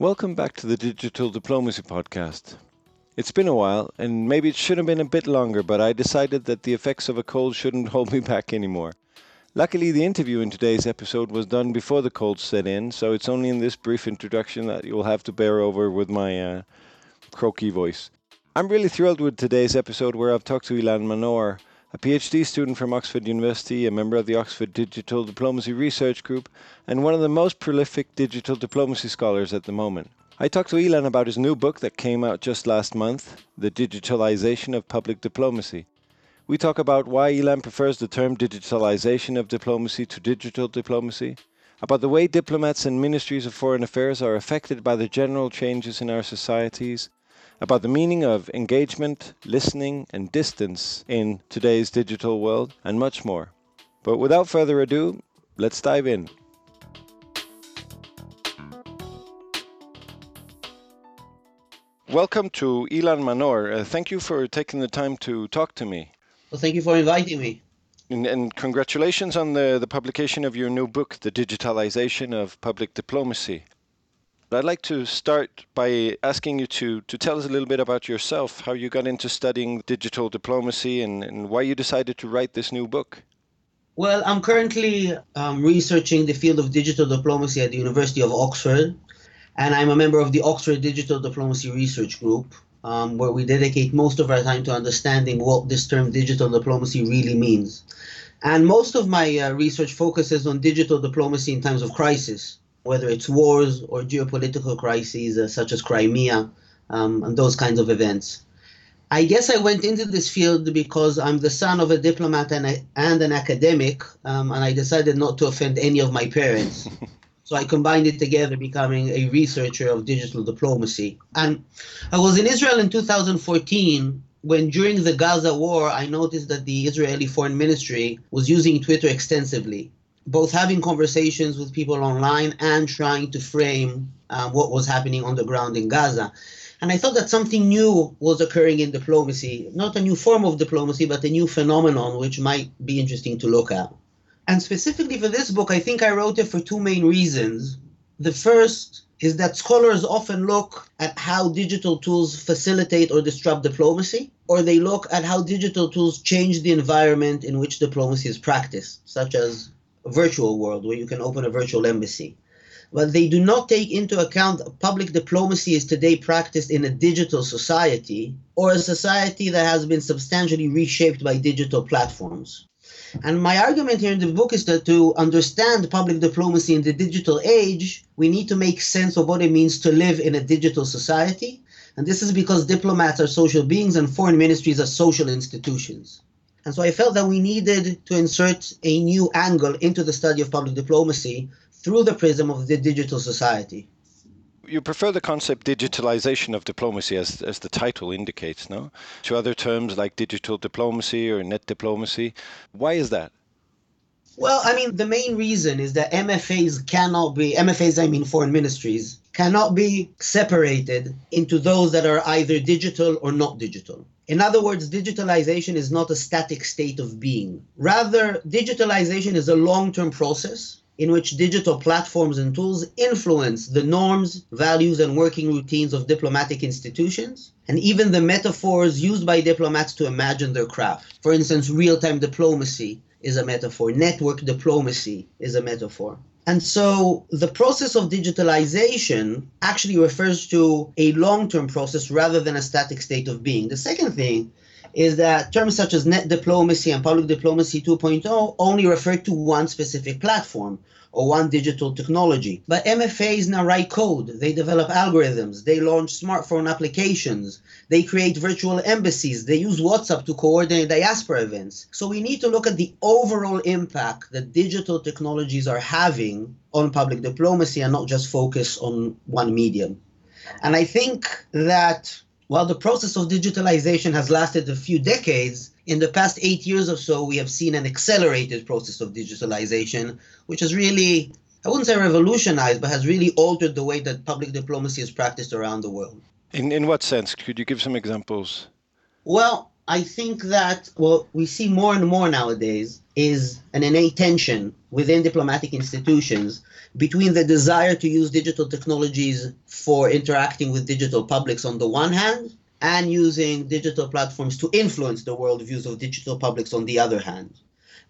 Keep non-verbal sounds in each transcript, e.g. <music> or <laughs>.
Welcome back to the Digital Diplomacy Podcast. It's been a while, and maybe it should have been a bit longer, but I decided that the effects of a cold shouldn't <laughs> hold me back anymore. Luckily, the interview in today's episode was done before the cold set in, so it's only in this brief introduction that you'll have to bear over with my uh, croaky voice. I'm really thrilled with today's episode where I've talked to Ilan Manor, a PhD student from Oxford University, a member of the Oxford Digital Diplomacy Research Group, and one of the most prolific digital diplomacy scholars at the moment. I talked to Ilan about his new book that came out just last month, The Digitalization of Public Diplomacy. We talk about why Ilan prefers the term digitalization of diplomacy to digital diplomacy, about the way diplomats and ministries of foreign affairs are affected by the general changes in our societies, about the meaning of engagement, listening, and distance in today's digital world, and much more. But without further ado, let's dive in. Welcome to Ilan Manor. Uh, thank you for taking the time to talk to me. Well, thank you for inviting me. And, and, congratulations on the, the publication of your new book, The Digitalization of Public Diplomacy. I'd like to start by asking you to, to tell us a little bit about yourself, how you got into studying digital diplomacy, and, and why you decided to write this new book. Well, I'm currently um, researching the field of digital diplomacy at the University of Oxford, and I'm a member of the Oxford Digital Diplomacy Research Group, um, where we dedicate most of our time to understanding what this term digital diplomacy really means. And most of my uh, research focuses on digital diplomacy in times of crisis whether it's wars or geopolitical crises uh, such as Crimea um, and those kinds of events. I guess I went into this field because I'm the son of a diplomat and, a, and an academic, um, and I decided not to offend any of my parents. <laughs> so I combined it together, becoming a researcher of digital diplomacy. And I was in Israel in 2014 when, during the Gaza war, I noticed that the Israeli Foreign Ministry was using Twitter extensively both having conversations with people online and trying to frame uh, what was happening on the ground in Gaza. And I thought that something new was occurring in diplomacy, not a new form of diplomacy, but a new phenomenon which might be interesting to look at. And specifically for this book, I think I wrote it for two main reasons. The first is that scholars often look at how digital tools facilitate or disrupt diplomacy, or they look at how digital tools change the environment in which diplomacy is practiced, such as virtual world where you can open a virtual embassy. But they do not take into account public diplomacy is today practiced in a digital society or a society that has been substantially reshaped by digital platforms. And my argument here in the book is that to understand public diplomacy in the digital age, we need to make sense of what it means to live in a digital society. And this is because diplomats are social beings and foreign ministries are social institutions. And so I felt that we needed to insert a new angle into the study of public diplomacy through the prism of the digital society. You prefer the concept digitalization of diplomacy, as, as the title indicates, no? To other terms like digital diplomacy or net diplomacy. Why is that? Well, I mean, the main reason is that MFAs cannot be, MFAs, I mean foreign ministries, cannot be separated into those that are either digital or not digital. In other words, digitalization is not a static state of being. Rather, digitalization is a long term process in which digital platforms and tools influence the norms, values, and working routines of diplomatic institutions, and even the metaphors used by diplomats to imagine their craft. For instance, real time diplomacy is a metaphor, network diplomacy is a metaphor. And so the process of digitalization actually refers to a long term process rather than a static state of being. The second thing is that terms such as net diplomacy and public diplomacy 2.0 only refer to one specific platform or one digital technology. But MFAs now write code, they develop algorithms, they launch smartphone applications, they create virtual embassies, they use WhatsApp to coordinate diaspora events. So we need to look at the overall impact that digital technologies are having on public diplomacy and not just focus on one medium. And I think that while the process of digitalization has lasted a few decades, in the past eight years or so, we have seen an accelerated process of digitalization, which has really, I wouldn't say revolutionized, but has really altered the way that public diplomacy is practiced around the world. In, in what sense? Could you give some examples? Well, I think that what we see more and more nowadays is an innate tension within diplomatic institutions between the desire to use digital technologies for interacting with digital publics on the one hand and using digital platforms to influence the worldviews of digital publics on the other hand.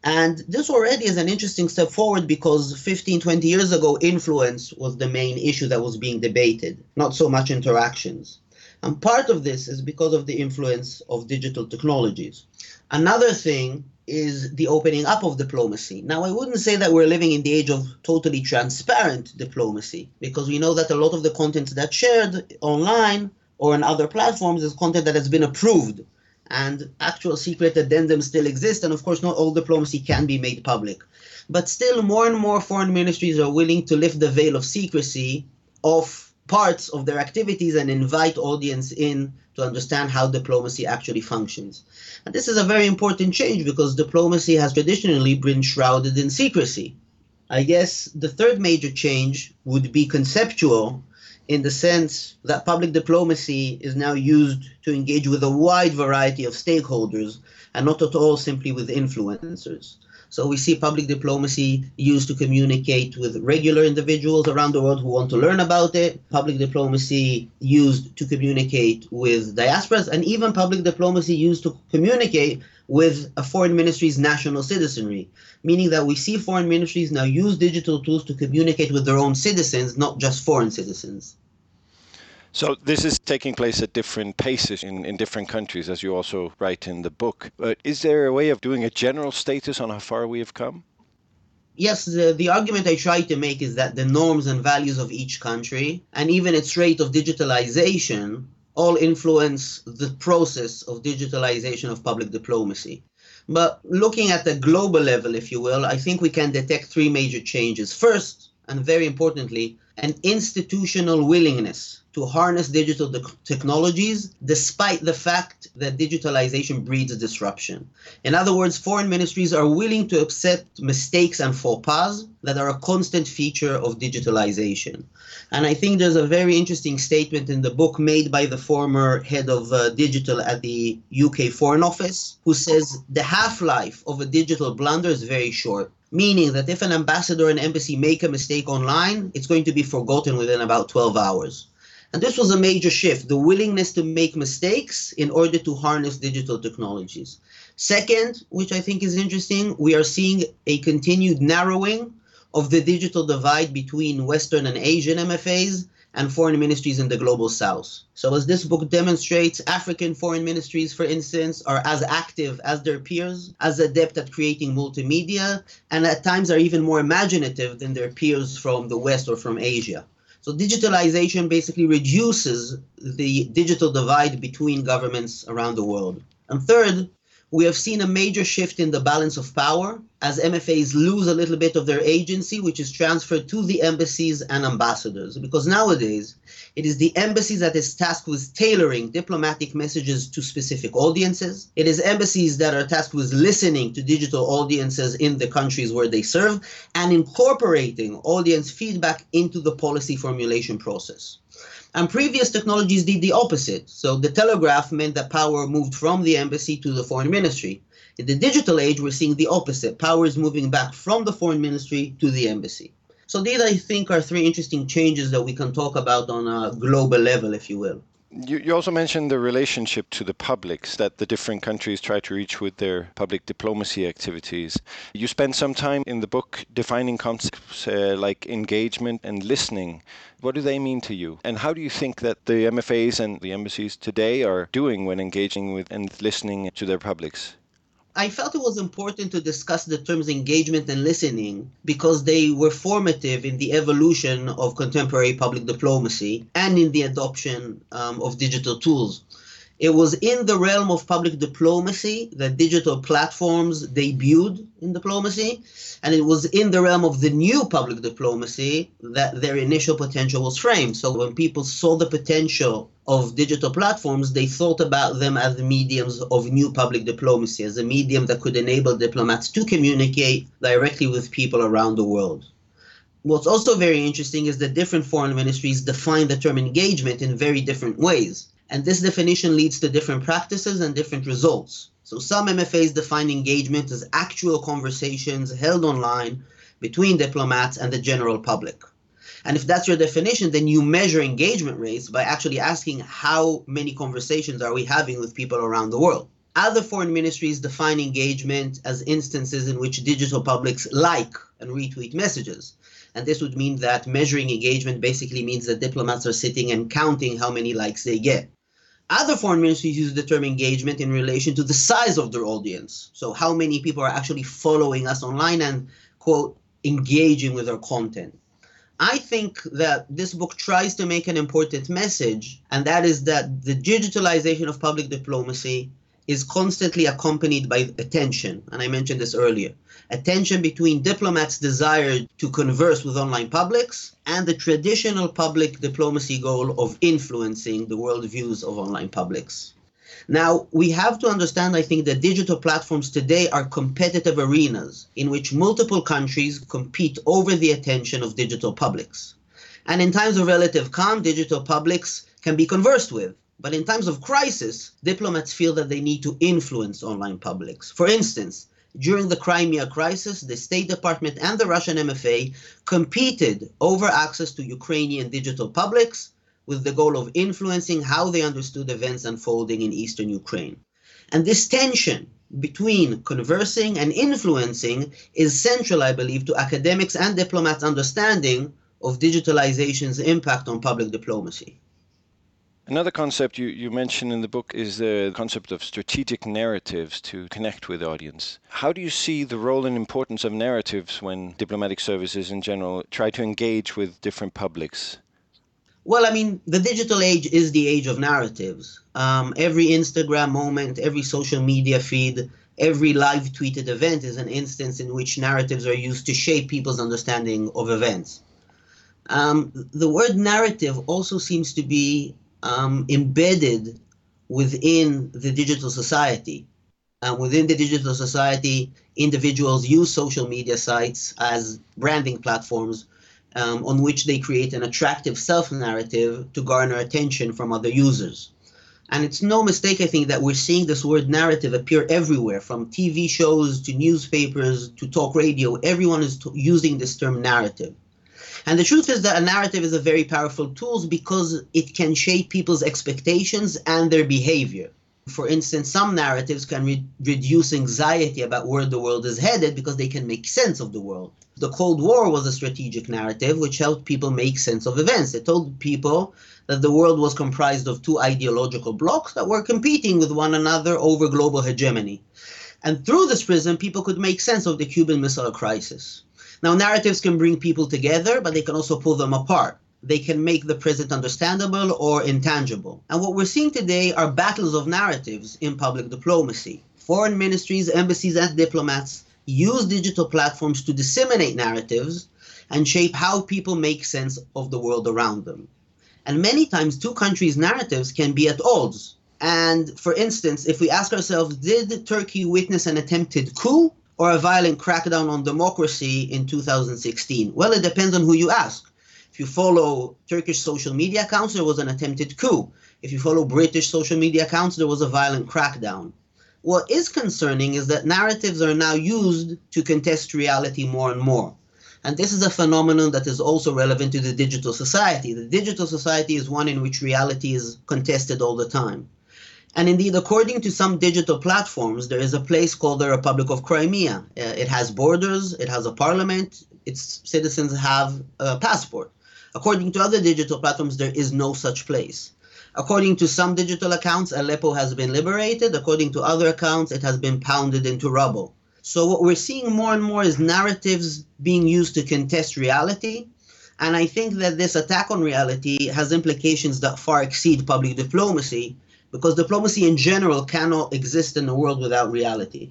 And this already is an interesting step forward because 15, 20 years ago, influence was the main issue that was being debated, not so much interactions. And part of this is because of the influence of digital technologies. Another thing is the opening up of diplomacy. Now, I wouldn't say that we're living in the age of totally transparent diplomacy, because we know that a lot of the content that's shared online or on other platforms is content that has been approved, and actual secret addendums still exist, and of course, not all diplomacy can be made public. But still, more and more foreign ministries are willing to lift the veil of secrecy off parts of their activities and invite audience in to understand how diplomacy actually functions. And this is a very important change because diplomacy has traditionally been shrouded in secrecy. I guess the third major change would be conceptual in the sense that public diplomacy is now used to engage with a wide variety of stakeholders and not at all simply with influencers. So we see public diplomacy used to communicate with regular individuals around the world who want to learn about it, public diplomacy used to communicate with diasporas, and even public diplomacy used to communicate with a foreign ministry's national citizenry, meaning that we see foreign ministries now use digital tools to communicate with their own citizens, not just foreign citizens. So this is taking place at different paces in, in different countries, as you also write in the book. But is there a way of doing a general status on how far we have come? Yes, the, the argument I try to make is that the norms and values of each country, and even its rate of digitalization, all influence the process of digitalization of public diplomacy. But looking at the global level, if you will, I think we can detect three major changes. First, and very importantly, an institutional willingness to harness digital de- technologies despite the fact that digitalization breeds disruption. In other words, foreign ministries are willing to accept mistakes and faux pas that are a constant feature of digitalization. And I think there's a very interesting statement in the book made by the former head of uh, digital at the UK Foreign Office, who says the half life of a digital blunder is very short meaning that if an ambassador or an embassy make a mistake online, it's going to be forgotten within about 12 hours. And this was a major shift the willingness to make mistakes in order to harness digital technologies. Second, which I think is interesting, we are seeing a continued narrowing of the digital divide between Western and Asian MFAs and foreign ministries in the global south. So, as this book demonstrates, African foreign ministries, for instance, are as active as their peers, as adept at creating multimedia, and at times are even more imaginative than their peers from the West or from Asia. So digitalization basically reduces the digital divide between governments around the world. And third, we have seen a major shift in the balance of power as MFAs lose a little bit of their agency, which is transferred to the embassies and ambassadors. Because nowadays, it is the embassies that is tasked with tailoring diplomatic messages to specific audiences. It is embassies that are tasked with listening to digital audiences in the countries where they serve and incorporating audience feedback into the policy formulation process. And previous technologies did the opposite. So the telegraph meant that power moved from the embassy to the foreign ministry. In the digital age, we're seeing the opposite. Power is moving back from the foreign ministry to the embassy. So these, I think, are three interesting changes that we can talk about on a global level, if you will. You, you also mentioned the relationship to the publics that the different countries try to reach with their public diplomacy activities. You spend some time in the book defining concepts uh, like engagement and listening. What do they mean to you? And how do you think that the MFAs and the embassies today are doing when engaging with and listening to their publics? I felt it was important to discuss the terms engagement and listening because they were formative in the evolution of contemporary public diplomacy and in the adoption um, of digital tools. It was in the realm of public diplomacy that digital platforms debuted in diplomacy, and it was in the realm of the new public diplomacy that their initial potential was framed. So when people saw the potential of digital platforms, they thought about them as the mediums of new public diplomacy, as a medium that could enable diplomats to communicate directly with people around the world. What's also very interesting is that different foreign ministries define the term engagement in very different ways. And this definition leads to different practices and different results. So some MFAs define engagement as actual conversations held online between diplomats and the general public. And if that's your definition, then you measure engagement rates by actually asking how many conversations are we having with people around the world. Other foreign ministries define engagement as instances in which digital publics like and retweet messages. And this would mean that measuring engagement basically means that diplomats are sitting and counting how many likes they get. Other foreign ministries use the term engagement in relation to the size of their audience. So, how many people are actually following us online and, quote, engaging with our content. I think that this book tries to make an important message, and that is that the digitalization of public diplomacy is constantly accompanied by attention. And I mentioned this earlier attention between diplomats' desire to converse with online publics and the traditional public diplomacy goal of influencing the worldviews of online publics. Now, we have to understand, I think, that digital platforms today are competitive arenas in which multiple countries compete over the attention of digital publics. And in times of relative calm, digital publics can be conversed with. But in times of crisis, diplomats feel that they need to influence online publics. For instance, during the Crimea crisis, the State Department and the Russian MFA competed over access to Ukrainian digital publics with the goal of influencing how they understood events unfolding in eastern Ukraine. And this tension between conversing and influencing is central, I believe, to academics and diplomats' understanding of digitalization's impact on public diplomacy. Another concept you, you mention in the book is the concept of strategic narratives to connect with audience. How do you see the role and importance of narratives when diplomatic services in general try to engage with different publics? Well, I mean, the digital age is the age of narratives. Um, every Instagram moment, every social media feed, every live tweeted event is an instance in which narratives are used to shape people's understanding of events. Um, the word narrative also seems to be um, embedded within the digital society. Uh, within the digital society, individuals use social media sites as branding platforms um, on which they create an attractive self narrative to garner attention from other users. And it's no mistake, I think, that we're seeing this word narrative appear everywhere, from TV shows to newspapers to talk radio. Everyone is t- using this term narrative. And the truth is that a narrative is a very powerful tool because it can shape people's expectations and their behavior. For instance, some narratives can re- reduce anxiety about where the world is headed because they can make sense of the world. The Cold War was a strategic narrative which helped people make sense of events. It told people that the world was comprised of two ideological blocs that were competing with one another over global hegemony. And through this prism, people could make sense of the Cuban Missile Crisis. Now, narratives can bring people together, but they can also pull them apart. They can make the present understandable or intangible. And what we're seeing today are battles of narratives in public diplomacy. Foreign ministries, embassies, and diplomats use digital platforms to disseminate narratives and shape how people make sense of the world around them. And many times, two countries' narratives can be at odds. And for instance, if we ask ourselves, did Turkey witness an attempted coup or a violent crackdown on democracy in 2016? Well, it depends on who you ask. If you follow Turkish social media accounts, there was an attempted coup. If you follow British social media accounts, there was a violent crackdown. What is concerning is that narratives are now used to contest reality more and more. And this is a phenomenon that is also relevant to the digital society. The digital society is one in which reality is contested all the time. And indeed, according to some digital platforms, there is a place called the Republic of Crimea. Uh, it has borders, it has a parliament, its citizens have a passport. According to other digital platforms, there is no such place. According to some digital accounts, Aleppo has been liberated. According to other accounts, it has been pounded into rubble. So, what we're seeing more and more is narratives being used to contest reality. And I think that this attack on reality has implications that far exceed public diplomacy, because diplomacy in general cannot exist in a world without reality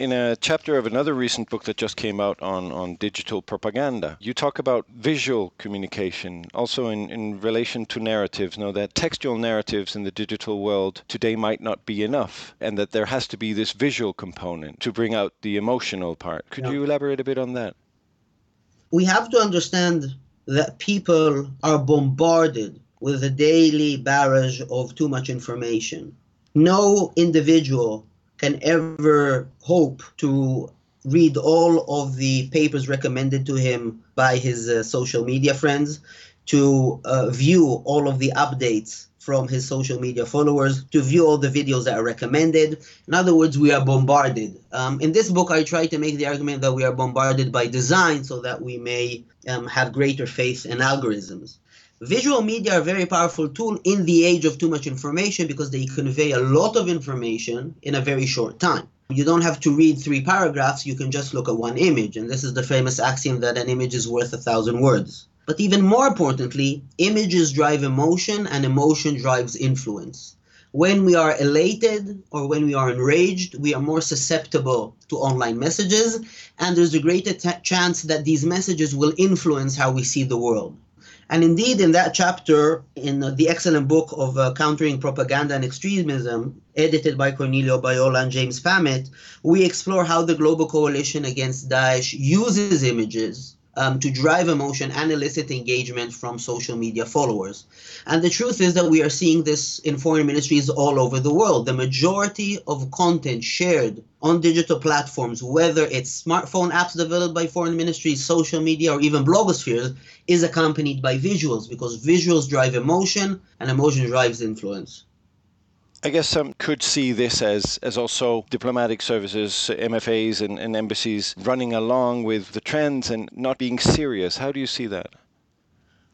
in a chapter of another recent book that just came out on, on digital propaganda, you talk about visual communication, also in, in relation to narratives. Now, that textual narratives in the digital world today might not be enough, and that there has to be this visual component to bring out the emotional part. Could yeah. you elaborate a bit on that? We have to understand that people are bombarded with a daily barrage of too much information. No individual can ever hope to read all of the papers recommended to him by his uh, social media friends, to uh, view all of the updates from his social media followers, to view all the videos that are recommended. In other words, we are bombarded. Um, in this book, I try to make the argument that we are bombarded by design so that we may um, have greater faith in algorithms. Visual media are a very powerful tool in the age of too much information because they convey a lot of information in a very short time. You don't have to read three paragraphs, you can just look at one image. And this is the famous axiom that an image is worth a thousand words. But even more importantly, images drive emotion and emotion drives influence. When we are elated or when we are enraged, we are more susceptible to online messages, and there's a greater t- chance that these messages will influence how we see the world. And indeed, in that chapter, in the excellent book of uh, Countering Propaganda and Extremism, edited by Corneliu Bjola and James Pamment, we explore how the Global Coalition Against Daesh uses images um, to drive emotion and elicit engagement from social media followers. And the truth is that we are seeing this in foreign ministries all over the world. The majority of content shared on digital platforms, whether it's smartphone apps developed by foreign ministries, social media, or even blogospheres, is accompanied by visuals because visuals drive emotion and emotion drives influence. I guess some could see this as, as also diplomatic services, MFAs, and, and embassies running along with the trends and not being serious. How do you see that?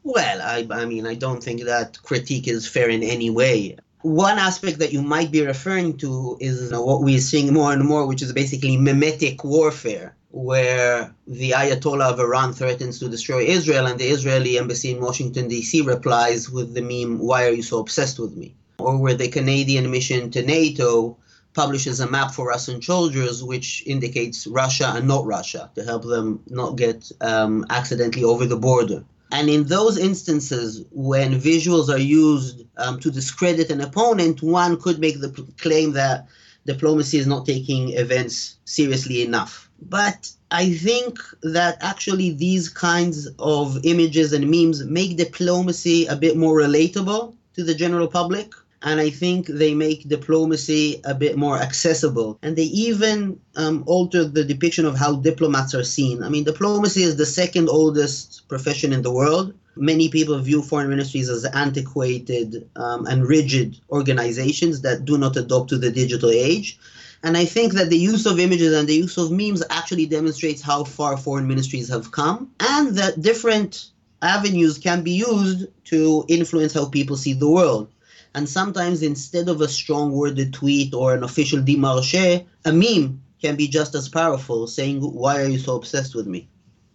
Well, I, I mean, I don't think that critique is fair in any way. One aspect that you might be referring to is what we're seeing more and more, which is basically memetic warfare, where the Ayatollah of Iran threatens to destroy Israel, and the Israeli embassy in Washington, D.C. replies with the meme, Why are you so obsessed with me? Or where the Canadian mission to NATO publishes a map for Russian soldiers which indicates Russia and not Russia to help them not get um, accidentally over the border. And in those instances, when visuals are used um, to discredit an opponent, one could make the claim that diplomacy is not taking events seriously enough. But I think that actually these kinds of images and memes make diplomacy a bit more relatable to the general public and I think they make diplomacy a bit more accessible. And they even um, alter the depiction of how diplomats are seen. I mean, diplomacy is the second oldest profession in the world. Many people view foreign ministries as antiquated um, and rigid organizations that do not adopt to the digital age. And I think that the use of images and the use of memes actually demonstrates how far foreign ministries have come and that different avenues can be used to influence how people see the world. And sometimes instead of a strong worded tweet or an official démarche, a meme can be just as powerful, saying, Why are you so obsessed with me?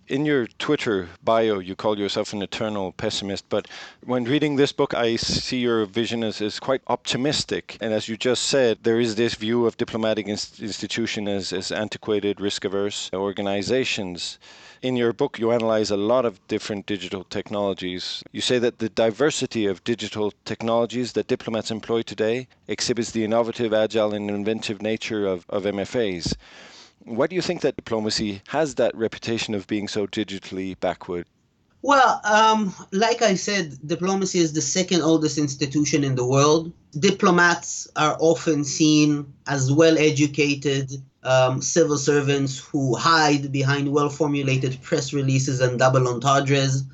in your Twitter bio, you call yourself an eternal pessimist, but when reading this book, I see your vision as, as quite optimistic. And as you just said, there is this view of diplomatic inst- institution as, as antiquated, risk averse organizations. In your book, you analyze a lot of different digital technologies. You say that the diversity of digital technologies that diplomats employ today exhibits the innovative, agile, and inventive nature of, of MFAs. Why do you think that diplomacy has that reputation of being so digitally backward? Well, um, like I said, diplomacy is the second oldest institution in the world. Diplomats are often seen as well educated um, civil servants who hide behind well formulated press releases and double entendres.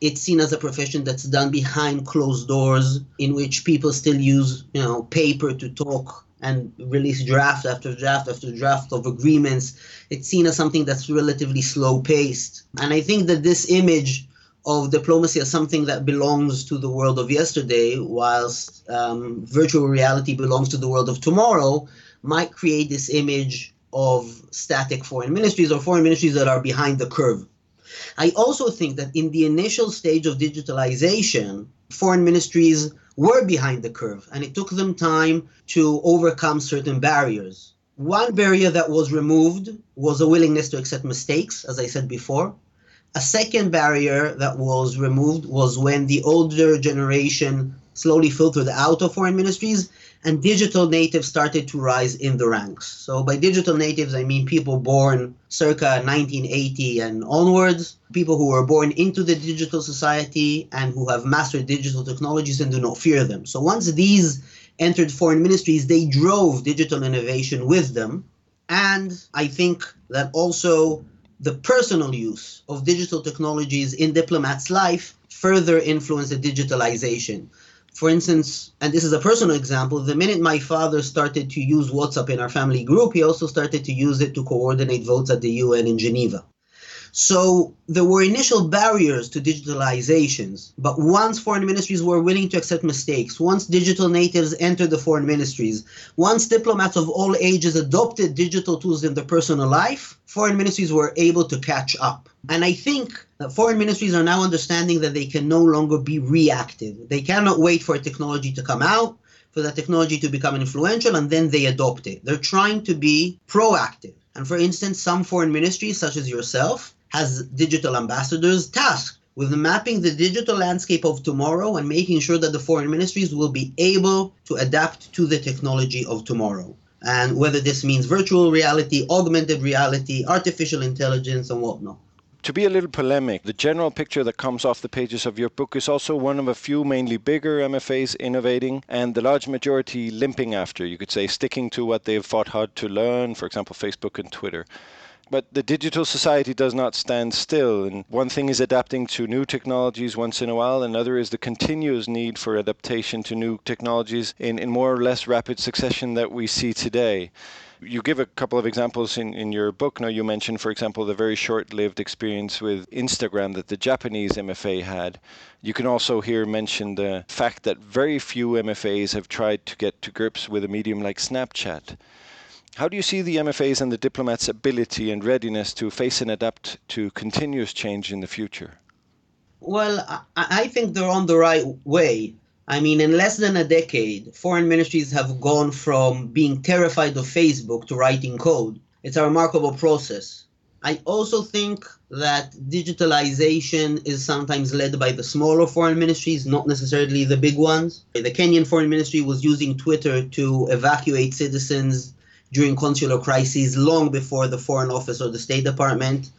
It's seen as a profession that's done behind closed doors, in which people still use, you know, paper to talk and release draft after draft after draft of agreements. It's seen as something that's relatively slow paced. And I think that this image of diplomacy as something that belongs to the world of yesterday, whilst um, virtual reality belongs to the world of tomorrow, might create this image of static foreign ministries or foreign ministries that are behind the curve. I also think that in the initial stage of digitalization, foreign ministries were behind the curve and it took them time to overcome certain barriers. One barrier that was removed was a willingness to accept mistakes, as I said before. A second barrier that was removed was when the older generation slowly filtered out of foreign ministries and digital natives started to rise in the ranks. So by digital natives, I mean people born circa 1980 and onwards, people who were born into the digital society and who have mastered digital technologies and do not fear them. So once these entered foreign ministries, they drove digital innovation with them. And I think that also the personal use of digital technologies in diplomats' life further influenced the digitalization. For instance, and this is a personal example, the minute my father started to use WhatsApp in our family group, he also started to use it to coordinate votes at the UN in Geneva. So there were initial barriers to digitalizations, but once foreign ministries were willing to accept mistakes, once digital natives entered the foreign ministries, once diplomats of all ages adopted digital tools in their personal life, foreign ministries were able to catch up. And I think that foreign ministries are now understanding that they can no longer be reactive. They cannot wait for technology to come out, for that technology to become influential, and then they adopt it. They're trying to be proactive. And for instance, some foreign ministries, such as yourself, has digital ambassadors tasked with mapping the digital landscape of tomorrow and making sure that the foreign ministries will be able to adapt to the technology of tomorrow. And whether this means virtual reality, augmented reality, artificial intelligence, and whatnot. To be a little polemic, the general picture that comes off the pages of your book is also one of a few mainly bigger MFAs innovating and the large majority limping after, you could say, sticking to what they've fought hard to learn, for example, Facebook and Twitter. But the digital society does not stand still. And one thing is adapting to new technologies once in a while, another is the continuous need for adaptation to new technologies in, in more or less rapid succession that we see today. You give a couple of examples in, in your book. Now, you mentioned, for example, the very short lived experience with Instagram that the Japanese MFA had. You can also here mention the fact that very few MFAs have tried to get to grips with a medium like Snapchat. How do you see the MFAs and the diplomats' ability and readiness to face and adapt to continuous change in the future? Well, I think they're on the right way. I mean, in less than a decade, foreign ministries have gone from being terrified of Facebook to writing code. It's a remarkable process. I also think that digitalization is sometimes led by the smaller foreign ministries, not necessarily the big ones. The Kenyan foreign ministry was using Twitter to evacuate citizens during consular crises long before the Foreign Office or the State Department.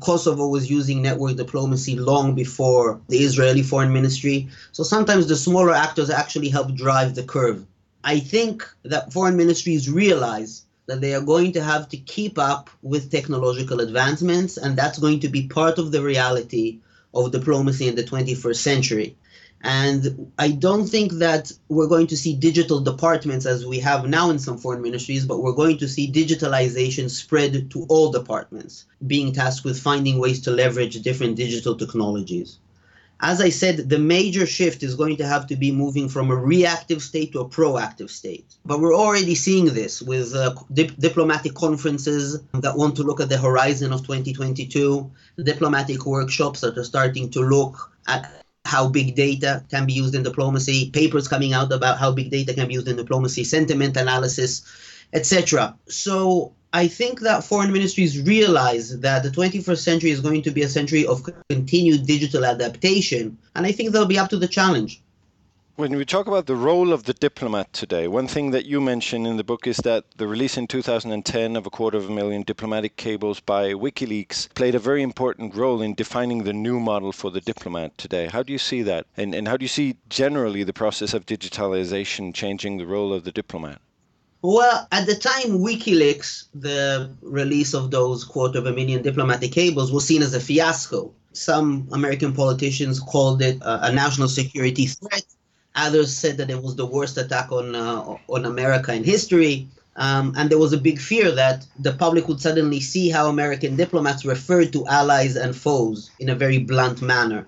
Kosovo was using network diplomacy long before the Israeli Foreign Ministry. So sometimes the smaller actors actually help drive the curve. I think that foreign ministries realize that they are going to have to keep up with technological advancements, and that's going to be part of the reality of diplomacy in the 21st century. And I don't think that we're going to see digital departments as we have now in some foreign ministries, but we're going to see digitalization spread to all departments, being tasked with finding ways to leverage different digital technologies. As I said, the major shift is going to have to be moving from a reactive state to a proactive state. But we're already seeing this with uh, dip- diplomatic conferences that want to look at the horizon of 2022, diplomatic workshops that are starting to look at how big data can be used in diplomacy, papers coming out about how big data can be used in diplomacy, sentiment analysis, etc. So I think that foreign ministries realize that the 21st century is going to be a century of continued digital adaptation, and I think they'll be up to the challenge. When we talk about the role of the diplomat today, one thing that you mention in the book is that the release in 2010 of a quarter of a million diplomatic cables by WikiLeaks played a very important role in defining the new model for the diplomat today. How do you see that? And, and how do you see generally the process of digitalization changing the role of the diplomat? Well, at the time, WikiLeaks, the release of those quarter of a million diplomatic cables, was seen as a fiasco. Some American politicians called it a, a national security threat Others said that it was the worst attack on uh, on America in history. Um, and there was a big fear that the public would suddenly see how American diplomats referred to allies and foes in a very blunt manner.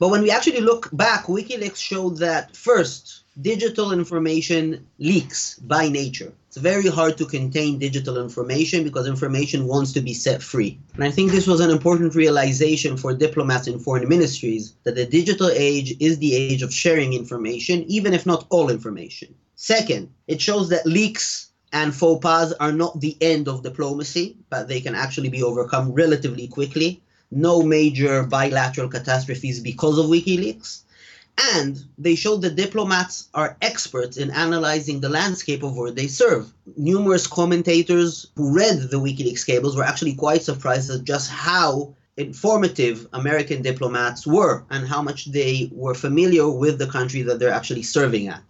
But when we actually look back, WikiLeaks showed that first, digital information leaks by nature. It's very hard to contain digital information because information wants to be set free. And I think this was an important realization for diplomats in foreign ministries that the digital age is the age of sharing information, even if not all information. Second, it shows that leaks and faux pas are not the end of diplomacy, but they can actually be overcome relatively quickly. No major bilateral catastrophes because of WikiLeaks. And they showed that diplomats are experts in analyzing the landscape of where they serve. Numerous commentators who read the WikiLeaks cables were actually quite surprised at just how informative American diplomats were and how much they were familiar with the country that they're actually serving at.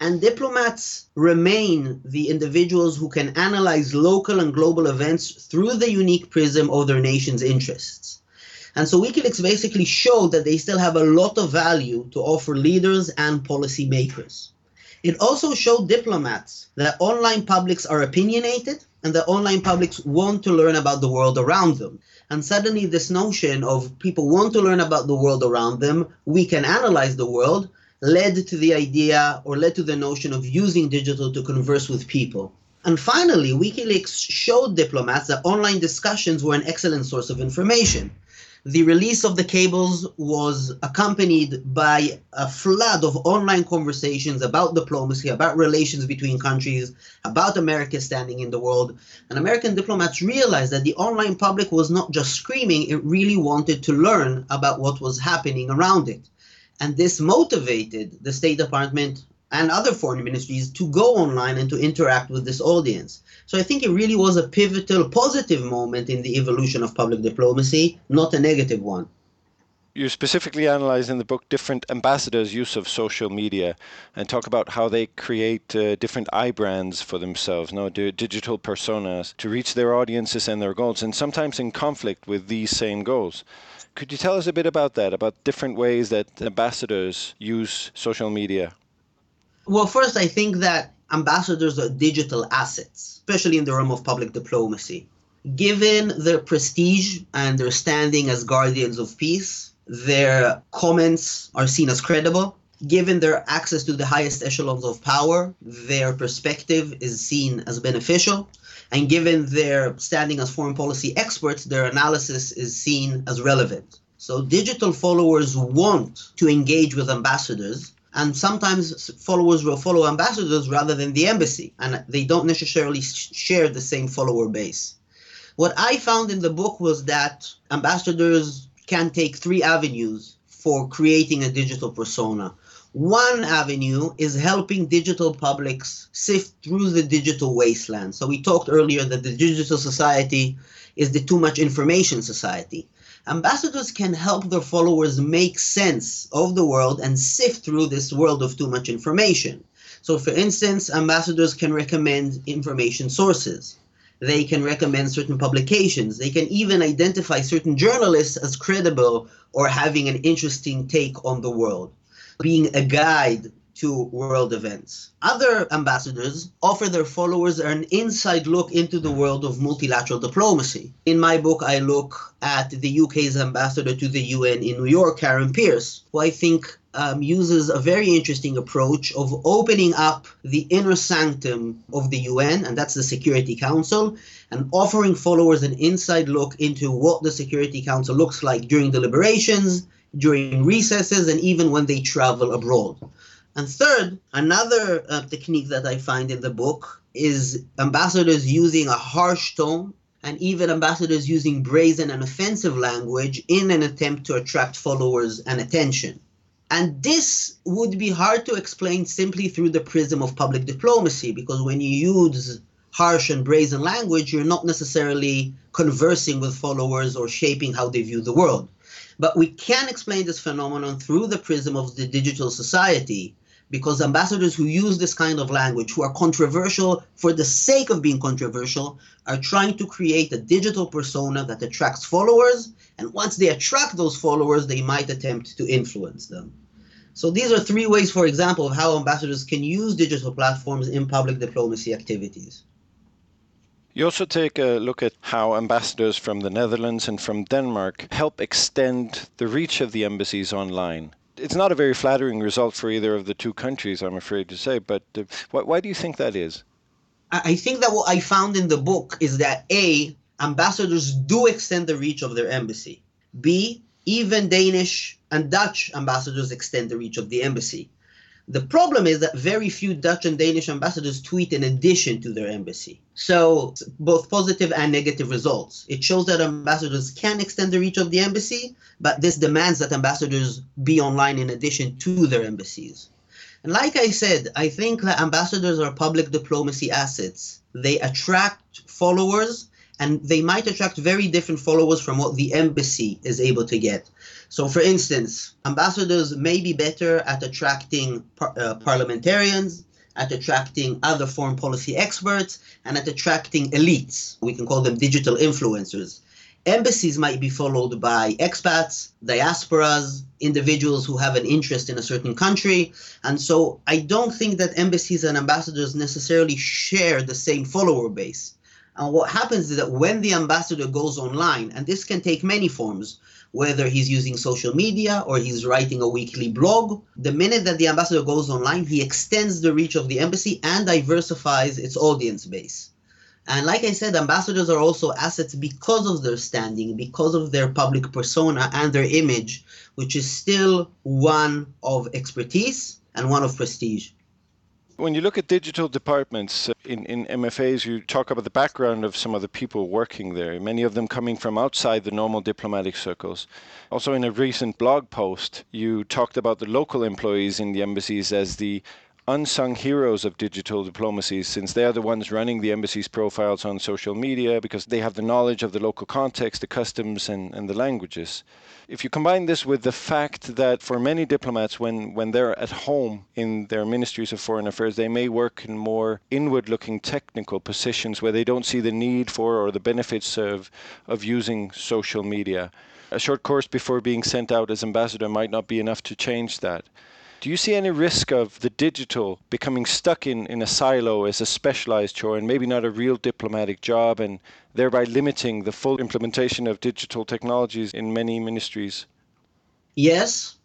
And diplomats remain the individuals who can analyze local and global events through the unique prism of their nation's interests. And so WikiLeaks basically showed that they still have a lot of value to offer leaders and policymakers. It also showed diplomats that online publics are opinionated and that online publics want to learn about the world around them. And suddenly, this notion of people want to learn about the world around them, we can analyze the world, led to the idea or led to the notion of using digital to converse with people. And finally, WikiLeaks showed diplomats that online discussions were an excellent source of information. The release of the cables was accompanied by a flood of online conversations about diplomacy, about relations between countries, about America's standing in the world. And American diplomats realized that the online public was not just screaming, it really wanted to learn about what was happening around it. And this motivated the State Department and other foreign ministries to go online and to interact with this audience. So I think it really was a pivotal, positive moment in the evolution of public diplomacy, not a negative one. You specifically analyze in the book different ambassadors' use of social media and talk about how they create uh, different eye brands for themselves, no, digital personas to reach their audiences and their goals, and sometimes in conflict with these same goals. Could you tell us a bit about that, about different ways that ambassadors use social media? Well, first, I think that ambassadors are digital assets, especially in the realm of public diplomacy. Given their prestige and their standing as guardians of peace, their comments are seen as credible. Given their access to the highest echelons of power, their perspective is seen as beneficial. And given their standing as foreign policy experts, their analysis is seen as relevant. So digital followers want to engage with ambassadors, and sometimes followers will follow ambassadors rather than the embassy, and they don't necessarily share the same follower base. What I found in the book was that ambassadors can take three avenues for creating a digital persona. One avenue is helping digital publics sift through the digital wasteland. So we talked earlier that the digital society is the too much information society. Ambassadors can help their followers make sense of the world and sift through this world of too much information. So, for instance, ambassadors can recommend information sources. They can recommend certain publications. They can even identify certain journalists as credible or having an interesting take on the world being a guide to world events. Other ambassadors offer their followers an inside look into the world of multilateral diplomacy. In my book, I look at the UK's ambassador to the UN in New York, Karen Pierce, who I think um, uses a very interesting approach of opening up the inner sanctum of the UN, and that's the Security Council, and offering followers an inside look into what the Security Council looks like during deliberations during recesses and even when they travel abroad. And third, another uh, technique that I find in the book is ambassadors using a harsh tone and even ambassadors using brazen and offensive language in an attempt to attract followers and attention. And this would be hard to explain simply through the prism of public diplomacy because when you use harsh and brazen language, you're not necessarily conversing with followers or shaping how they view the world. But we can explain this phenomenon through the prism of the digital society because ambassadors who use this kind of language, who are controversial for the sake of being controversial, are trying to create a digital persona that attracts followers. And once they attract those followers, they might attempt to influence them. So these are three ways, for example, of how ambassadors can use digital platforms in public diplomacy activities. You also take a look at how ambassadors from the Netherlands and from Denmark help extend the reach of the embassies online. It's not a very flattering result for either of the two countries, I'm afraid to say, but uh, why, why do you think that is? I think that what I found in the book is that A, ambassadors do extend the reach of their embassy. B, even Danish and Dutch ambassadors extend the reach of the embassy. The problem is that very few Dutch and Danish ambassadors tweet in addition to their embassy. So, both positive and negative results. It shows that ambassadors can extend the reach of the embassy, but this demands that ambassadors be online in addition to their embassies. And like I said, I think that ambassadors are public diplomacy assets. They attract followers and they might attract very different followers from what the embassy is able to get. So, for instance, ambassadors may be better at attracting par- uh, parliamentarians, at attracting other foreign policy experts, and at attracting elites. We can call them digital influencers. Embassies might be followed by expats, diasporas, individuals who have an interest in a certain country. And so I don't think that embassies and ambassadors necessarily share the same follower base. And what happens is that when the ambassador goes online, and this can take many forms, whether he's using social media or he's writing a weekly blog, the minute that the ambassador goes online, he extends the reach of the embassy and diversifies its audience base. And like I said, ambassadors are also assets because of their standing, because of their public persona and their image, which is still one of expertise and one of prestige. When you look at digital departments in, in MFAs, you talk about the background of some of the people working there, many of them coming from outside the normal diplomatic circles. Also, in a recent blog post, you talked about the local employees in the embassies as the unsung heroes of digital diplomacy since they are the ones running the embassy's profiles on social media because they have the knowledge of the local context, the customs, and, and the languages. If you combine this with the fact that for many diplomats, when, when they're at home in their ministries of foreign affairs, they may work in more inward looking technical positions where they don't see the need for or the benefits of, of using social media. A short course before being sent out as ambassador might not be enough to change that. Do you see any risk of the digital becoming stuck in, in a silo as a specialized chore and maybe not a real diplomatic job and thereby limiting the full implementation of digital technologies in many ministries? Yes,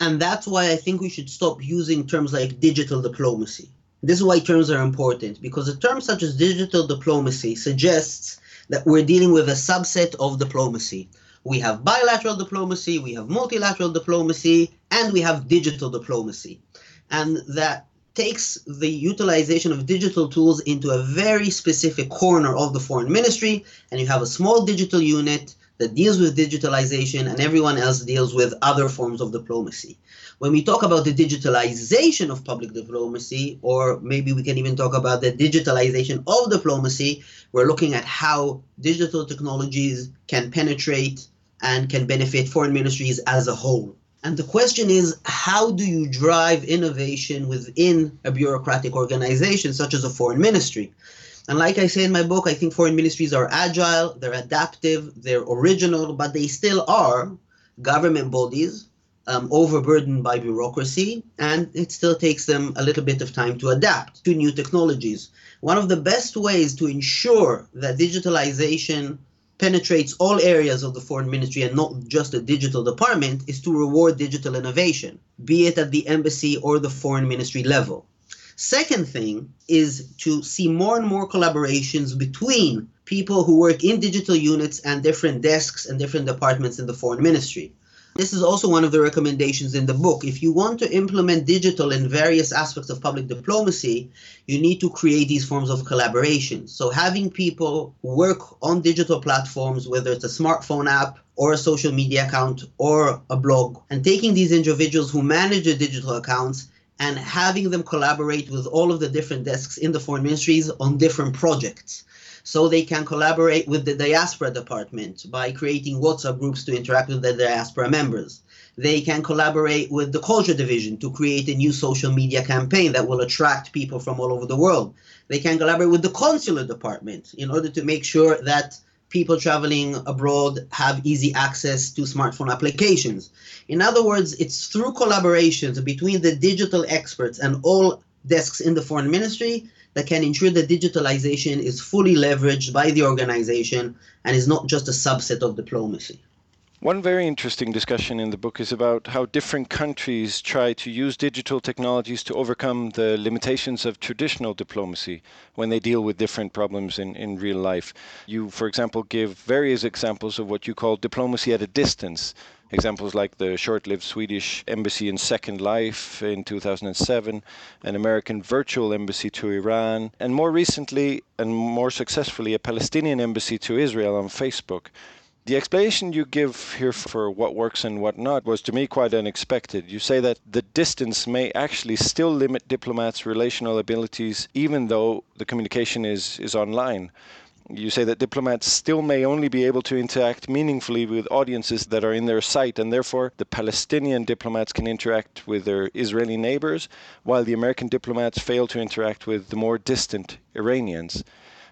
and that's why I think we should stop using terms like digital diplomacy. This is why terms are important because a term such as digital diplomacy suggests that we're dealing with a subset of diplomacy we have bilateral diplomacy, we have multilateral diplomacy, and we have digital diplomacy. And that takes the utilization of digital tools into a very specific corner of the foreign ministry, and you have a small digital unit that deals with digitalization, and everyone else deals with other forms of diplomacy. When we talk about the digitalization of public diplomacy, or maybe we can even talk about the digitalization of diplomacy, we're looking at how digital technologies can penetrate and can benefit foreign ministries as a whole. And the question is how do you drive innovation within a bureaucratic organization such as a foreign ministry? And like I say in my book, I think foreign ministries are agile, they're adaptive, they're original, but they still are government bodies um, overburdened by bureaucracy, and it still takes them a little bit of time to adapt to new technologies. One of the best ways to ensure that digitalization penetrates all areas of the foreign ministry and not just the digital department is to reward digital innovation, be it at the embassy or the foreign ministry level. Second thing is to see more and more collaborations between people who work in digital units and different desks and different departments in the foreign ministry. This is also one of the recommendations in the book. If you want to implement digital in various aspects of public diplomacy, you need to create these forms of collaboration. So, having people work on digital platforms, whether it's a smartphone app or a social media account or a blog, and taking these individuals who manage the digital accounts and having them collaborate with all of the different desks in the foreign ministries on different projects so they can collaborate with the diaspora department by creating WhatsApp groups to interact with the diaspora members. They can collaborate with the culture division to create a new social media campaign that will attract people from all over the world. They can collaborate with the consular department in order to make sure that people traveling abroad have easy access to smartphone applications. In other words, it's through collaborations between the digital experts and all desks in the foreign ministry that can ensure that digitalization is fully leveraged by the organization and is not just a subset of diplomacy. One very interesting discussion in the book is about how different countries try to use digital technologies to overcome the limitations of traditional diplomacy when they deal with different problems in, in real life. You, for example, give various examples of what you call diplomacy at a distance, Examples like the short lived Swedish embassy in Second Life in 2007, an American virtual embassy to Iran, and more recently and more successfully, a Palestinian embassy to Israel on Facebook. The explanation you give here for what works and what not was to me quite unexpected. You say that the distance may actually still limit diplomats' relational abilities even though the communication is, is online you say that diplomats still may only be able to interact meaningfully with audiences that are in their sight, and therefore the Palestinian diplomats can interact with their Israeli neighbors, while the American diplomats fail to interact with the more distant Iranians.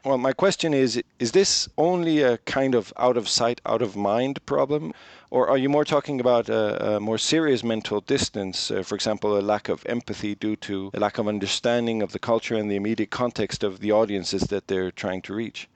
Well, my question is is this only a kind of out of sight, out of mind problem? Or are you more talking about a, a more serious mental distance, uh, for example, a lack of empathy due to a lack of understanding of the culture and the immediate context of the audiences that they're trying to reach?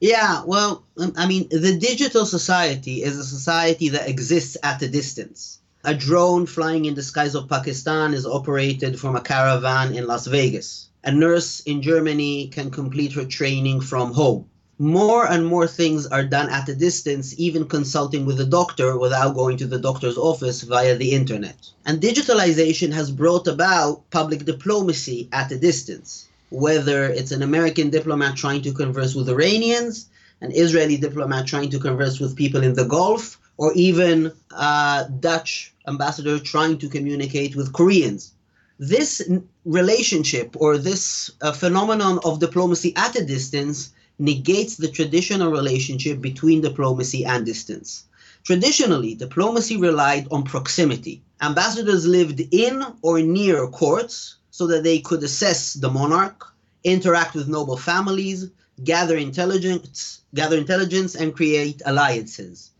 Yeah, well, um, I mean, the digital society is a society that exists at a distance. A drone flying in the skies of Pakistan is operated from a caravan in Las Vegas. A nurse in Germany can complete her training from home. More and more things are done at a distance, even consulting with a doctor without going to the doctor's office via the internet. And digitalization has brought about public diplomacy at a distance whether it's an American diplomat trying to converse with Iranians, an Israeli diplomat trying to converse with people in the Gulf, or even a Dutch ambassador trying to communicate with Koreans. This relationship or this uh, phenomenon of diplomacy at a distance negates the traditional relationship between diplomacy and distance. Traditionally, diplomacy relied on proximity. Ambassadors lived in or near courts, so that they could assess the monarch, interact with noble families, gather intelligence, gather intelligence and create alliances.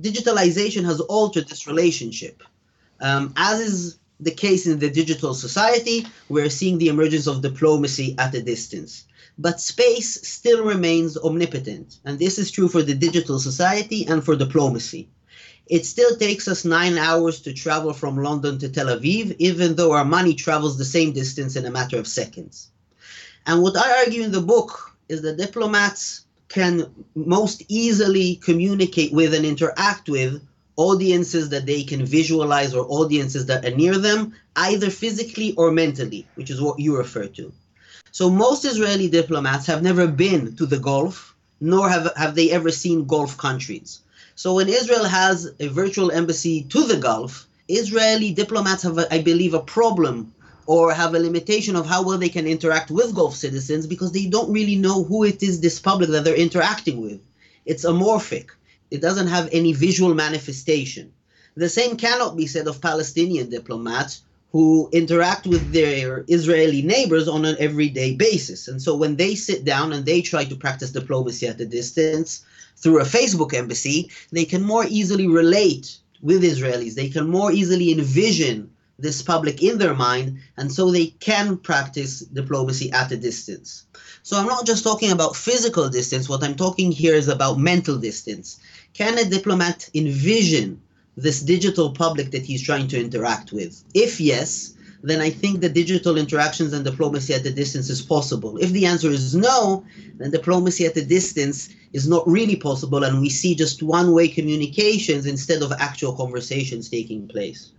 Digitalization has altered this relationship. Um, as is the case in the digital society, we're seeing the emergence of diplomacy at a distance. But space still remains omnipotent, and this is true for the digital society and for diplomacy. It still takes us nine hours to travel from London to Tel Aviv, even though our money travels the same distance in a matter of seconds. And what I argue in the book is that diplomats can most easily communicate with and interact with audiences that they can visualize or audiences that are near them, either physically or mentally, which is what you refer to. So most Israeli diplomats have never been to the Gulf, nor have, have they ever seen Gulf countries. So when Israel has a virtual embassy to the Gulf, Israeli diplomats have, I believe, a problem or have a limitation of how well they can interact with Gulf citizens because they don't really know who it is, this public that they're interacting with. It's amorphic. It doesn't have any visual manifestation. The same cannot be said of Palestinian diplomats who interact with their Israeli neighbors on an everyday basis. And so when they sit down and they try to practice diplomacy at a distance, through a Facebook embassy, they can more easily relate with Israelis. They can more easily envision this public in their mind, and so they can practice diplomacy at a distance. So I'm not just talking about physical distance, what I'm talking here is about mental distance. Can a diplomat envision this digital public that he's trying to interact with? If yes, then I think the digital interactions and diplomacy at a distance is possible. If the answer is no, then diplomacy at a distance is not really possible, and we see just one way communications instead of actual conversations taking place.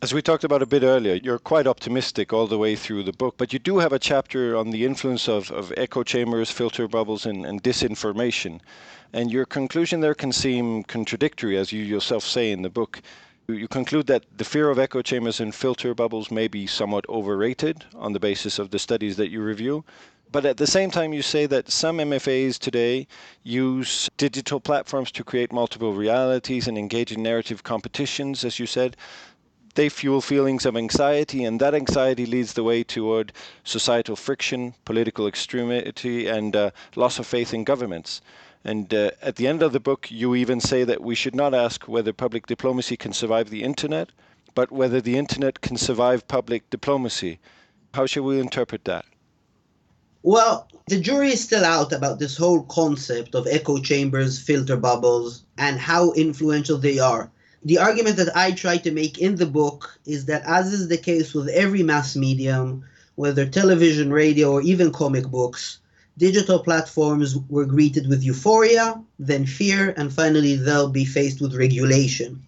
As we talked about a bit earlier, you're quite optimistic all the way through the book, but you do have a chapter on the influence of, of echo chambers, filter bubbles, and, and disinformation. And your conclusion there can seem contradictory, as you yourself say in the book. You conclude that the fear of echo chambers and filter bubbles may be somewhat overrated on the basis of the studies that you review. But at the same time, you say that some MFAs today use digital platforms to create multiple realities and engage in narrative competitions, as you said. They fuel feelings of anxiety, and that anxiety leads the way toward societal friction, political extremity, and uh, loss of faith in governments. And uh, at the end of the book, you even say that we should not ask whether public diplomacy can survive the internet, but whether the internet can survive public diplomacy. How should we interpret that? Well, the jury is still out about this whole concept of echo chambers, filter bubbles, and how influential they are. The argument that I try to make in the book is that, as is the case with every mass medium, whether television, radio, or even comic books, digital platforms were greeted with euphoria, then fear, and finally they'll be faced with regulation.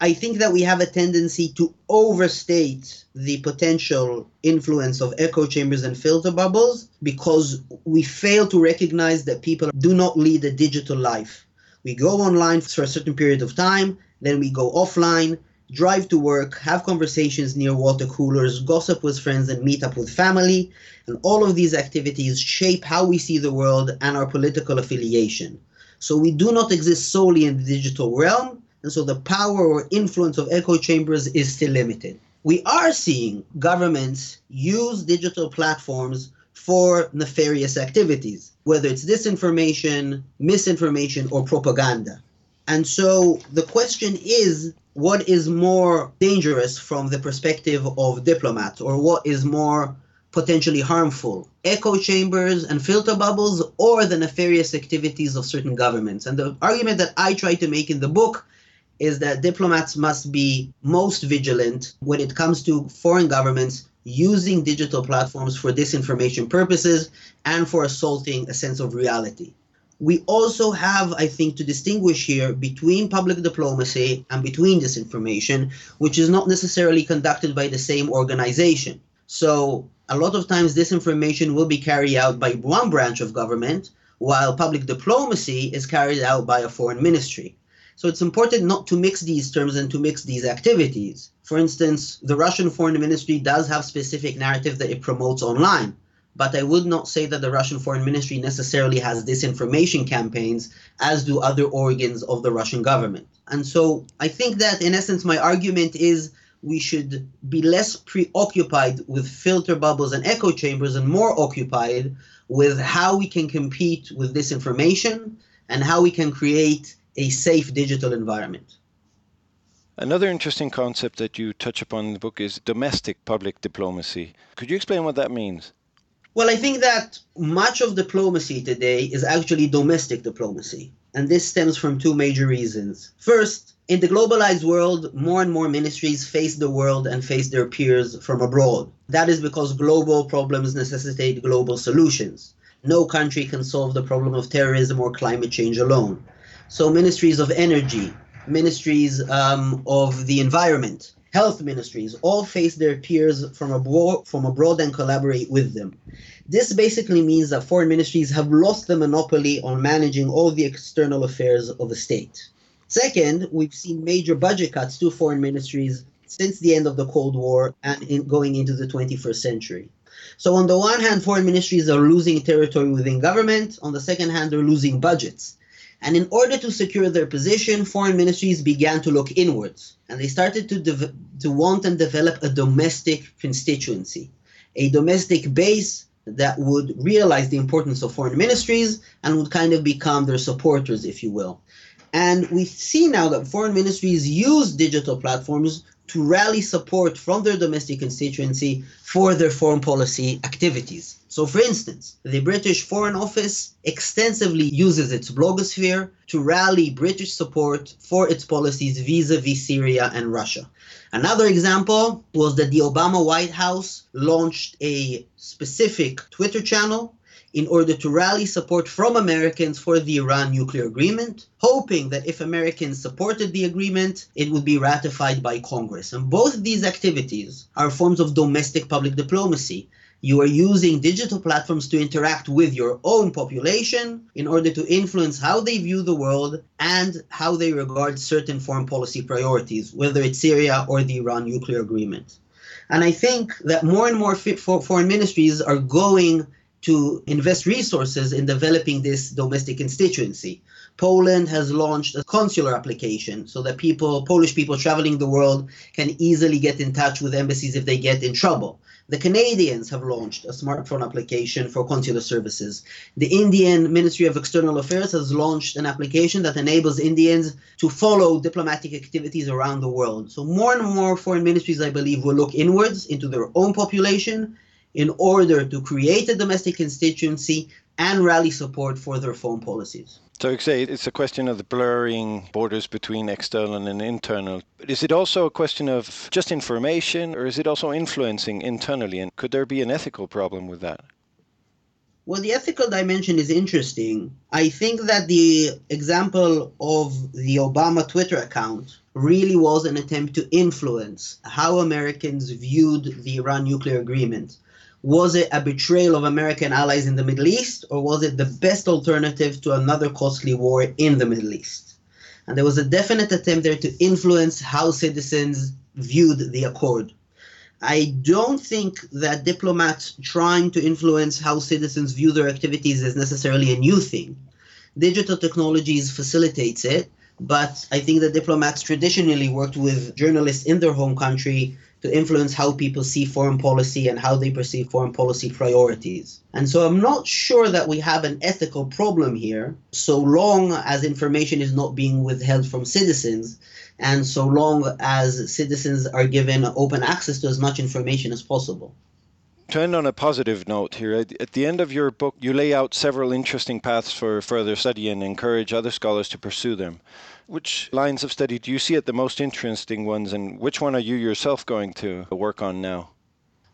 I think that we have a tendency to overstate the potential influence of echo chambers and filter bubbles because we fail to recognize that people do not lead a digital life. We go online for a certain period of time, then we go offline, drive to work, have conversations near water coolers, gossip with friends, and meet up with family. And all of these activities shape how we see the world and our political affiliation. So we do not exist solely in the digital realm, and so the power or influence of echo chambers is still limited. We are seeing governments use digital platforms for nefarious activities, whether it's disinformation, misinformation, or propaganda. And so the question is what is more dangerous from the perspective of diplomats, or what is more potentially harmful echo chambers and filter bubbles, or the nefarious activities of certain governments? And the argument that I try to make in the book is that diplomats must be most vigilant when it comes to foreign governments using digital platforms for disinformation purposes and for assaulting a sense of reality we also have, I think, to distinguish here between public diplomacy and between disinformation, which is not necessarily conducted by the same organization. So, a lot of times, disinformation will be carried out by one branch of government, while public diplomacy is carried out by a foreign ministry. So, it's important not to mix these terms and to mix these activities. For instance, the Russian foreign ministry does have specific narrative that it promotes online but I would not say that the Russian foreign ministry necessarily has disinformation campaigns, as do other organs of the Russian government. And so I think that, in essence, my argument is we should be less preoccupied with filter bubbles and echo chambers and more occupied with how we can compete with disinformation and how we can create a safe digital environment. Another interesting concept that you touch upon in the book is domestic public diplomacy. Could you explain what that means? Well, I think that much of diplomacy today is actually domestic diplomacy. And this stems from two major reasons. First, in the globalized world, more and more ministries face the world and face their peers from abroad. That is because global problems necessitate global solutions. No country can solve the problem of terrorism or climate change alone. So, ministries of energy, ministries um, of the environment, health ministries all face their peers from abroad, from abroad and collaborate with them. This basically means that foreign ministries have lost the monopoly on managing all the external affairs of a state. Second, we've seen major budget cuts to foreign ministries since the end of the Cold War and in going into the 21st century. So, on the one hand, foreign ministries are losing territory within government. On the second hand, they're losing budgets. And in order to secure their position, foreign ministries began to look inwards. And they started to, de- to want and develop a domestic constituency, a domestic base that would realize the importance of foreign ministries and would kind of become their supporters, if you will. And we see now that foreign ministries use digital platforms to rally support from their domestic constituency for their foreign policy activities. So, for instance, the British Foreign Office extensively uses its blogosphere to rally British support for its policies vis a vis Syria and Russia. Another example was that the Obama White House launched a specific Twitter channel in order to rally support from Americans for the Iran nuclear agreement, hoping that if Americans supported the agreement, it would be ratified by Congress. And both these activities are forms of domestic public diplomacy. You are using digital platforms to interact with your own population in order to influence how they view the world and how they regard certain foreign policy priorities, whether it's Syria or the Iran nuclear agreement. And I think that more and more foreign ministries are going to invest resources in developing this domestic constituency. Poland has launched a consular application so that people, Polish people traveling the world, can easily get in touch with embassies if they get in trouble. The Canadians have launched a smartphone application for consular services. The Indian Ministry of External Affairs has launched an application that enables Indians to follow diplomatic activities around the world. So, more and more foreign ministries, I believe, will look inwards into their own population in order to create a domestic constituency and rally support for their foreign policies. So you say it's a question of the blurring borders between external and internal. But is it also a question of just information or is it also influencing internally? And could there be an ethical problem with that? Well, the ethical dimension is interesting. I think that the example of the Obama Twitter account really was an attempt to influence how Americans viewed the Iran nuclear agreement. Was it a betrayal of American allies in the Middle East, or was it the best alternative to another costly war in the Middle East? And there was a definite attempt there to influence how citizens viewed the accord. I don't think that diplomats trying to influence how citizens view their activities is necessarily a new thing. Digital technologies facilitates it, but I think that diplomats traditionally worked with journalists in their home country to influence how people see foreign policy and how they perceive foreign policy priorities. And so I'm not sure that we have an ethical problem here, so long as information is not being withheld from citizens and so long as citizens are given open access to as much information as possible. To end on a positive note here, at the end of your book, you lay out several interesting paths for further study and encourage other scholars to pursue them. Which lines of study do you see as the most interesting ones, and which one are you yourself going to work on now?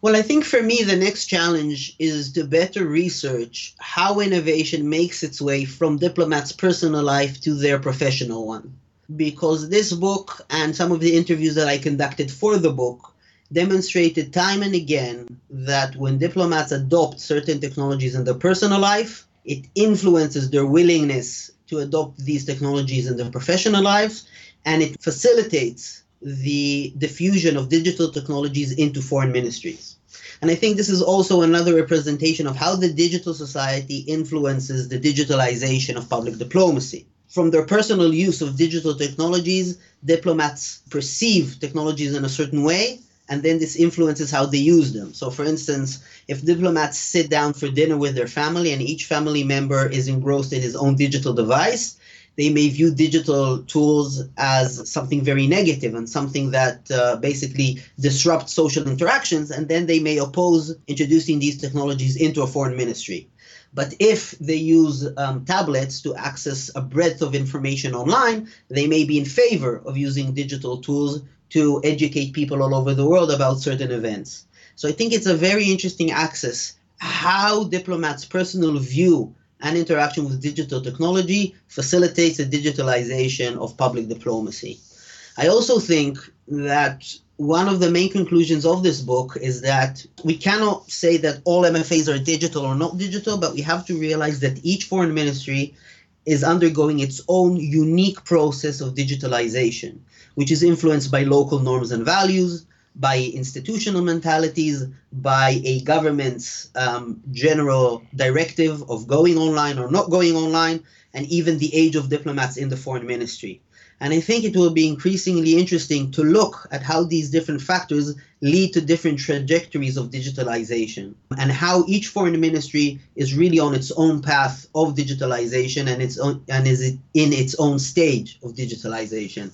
Well, I think for me, the next challenge is to better research how innovation makes its way from diplomats' personal life to their professional one. Because this book and some of the interviews that I conducted for the book demonstrated time and again that when diplomats adopt certain technologies in their personal life, it influences their willingness to adopt these technologies in their professional lives, and it facilitates the diffusion of digital technologies into foreign ministries. And I think this is also another representation of how the digital society influences the digitalization of public diplomacy. From their personal use of digital technologies, diplomats perceive technologies in a certain way, and then this influences how they use them. So, for instance, if diplomats sit down for dinner with their family and each family member is engrossed in his own digital device, they may view digital tools as something very negative and something that uh, basically disrupts social interactions, and then they may oppose introducing these technologies into a foreign ministry. But if they use um, tablets to access a breadth of information online, they may be in favor of using digital tools to educate people all over the world about certain events. So I think it's a very interesting axis how diplomats' personal view and interaction with digital technology facilitates the digitalization of public diplomacy. I also think that one of the main conclusions of this book is that we cannot say that all MFAs are digital or not digital, but we have to realize that each foreign ministry is undergoing its own unique process of digitalization which is influenced by local norms and values, by institutional mentalities, by a government's um, general directive of going online or not going online, and even the age of diplomats in the foreign ministry. And I think it will be increasingly interesting to look at how these different factors lead to different trajectories of digitalization and how each foreign ministry is really on its own path of digitalization and its own, and is in its own stage of digitalization.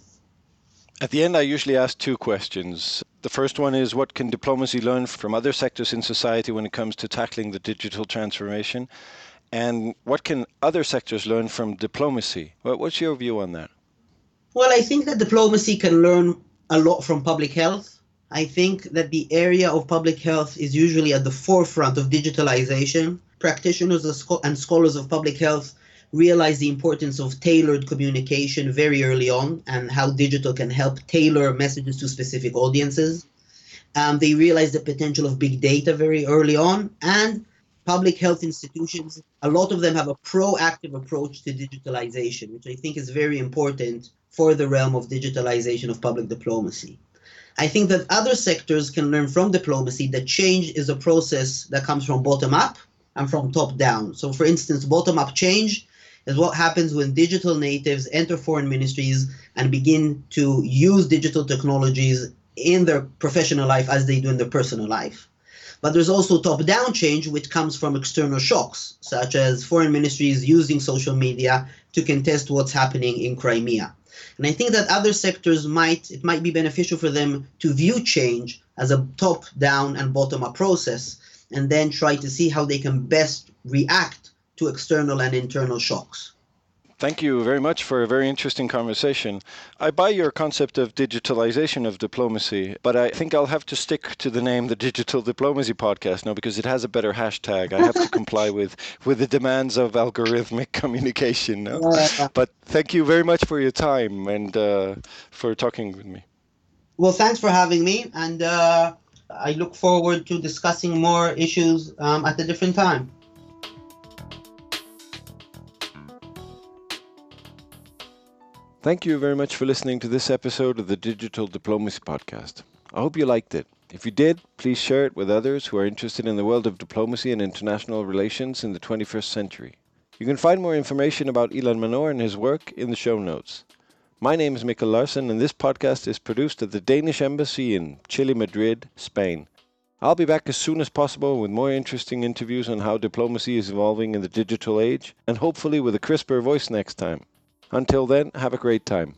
At the end, I usually ask two questions. The first one is what can diplomacy learn from other sectors in society when it comes to tackling the digital transformation? And what can other sectors learn from diplomacy? What's your view on that? Well, I think that diplomacy can learn a lot from public health. I think that the area of public health is usually at the forefront of digitalization. Practitioners and scholars of public health realize the importance of tailored communication very early on and how digital can help tailor messages to specific audiences. Um, they realize the potential of big data very early on, and public health institutions, a lot of them have a proactive approach to digitalization, which I think is very important for the realm of digitalization of public diplomacy. I think that other sectors can learn from diplomacy that change is a process that comes from bottom up and from top down. So, for instance, bottom up change is what happens when digital natives enter foreign ministries and begin to use digital technologies in their professional life as they do in their personal life. But there's also top down change, which comes from external shocks, such as foreign ministries using social media to contest what's happening in Crimea. And I think that other sectors might, it might be beneficial for them to view change as a top down and bottom up process and then try to see how they can best react to external and internal shocks. Thank you very much for a very interesting conversation. I buy your concept of digitalization of diplomacy, but I think I'll have to stick to the name the Digital Diplomacy Podcast now because it has a better hashtag. I have to comply with, with the demands of algorithmic <laughs> communication now. But thank you very much for your time and uh, for talking with me. Well, thanks for having me, and uh, I look forward to discussing more issues um, at a different time. Thank you very much for listening to this episode of the Digital Diplomacy Podcast. I hope you liked it. If you did, please share it with others who are interested in the world of diplomacy and international relations in the 21st century. You can find more information about Ilan Manor and his work in the show notes. My name is Mikkel Larsen, and this podcast is produced at the Danish Embassy in Chile, Madrid, Spain. I'll be back as soon as possible with more interesting interviews on how diplomacy is evolving in the digital age, and hopefully with a crisper voice next time. Until then, have a great time.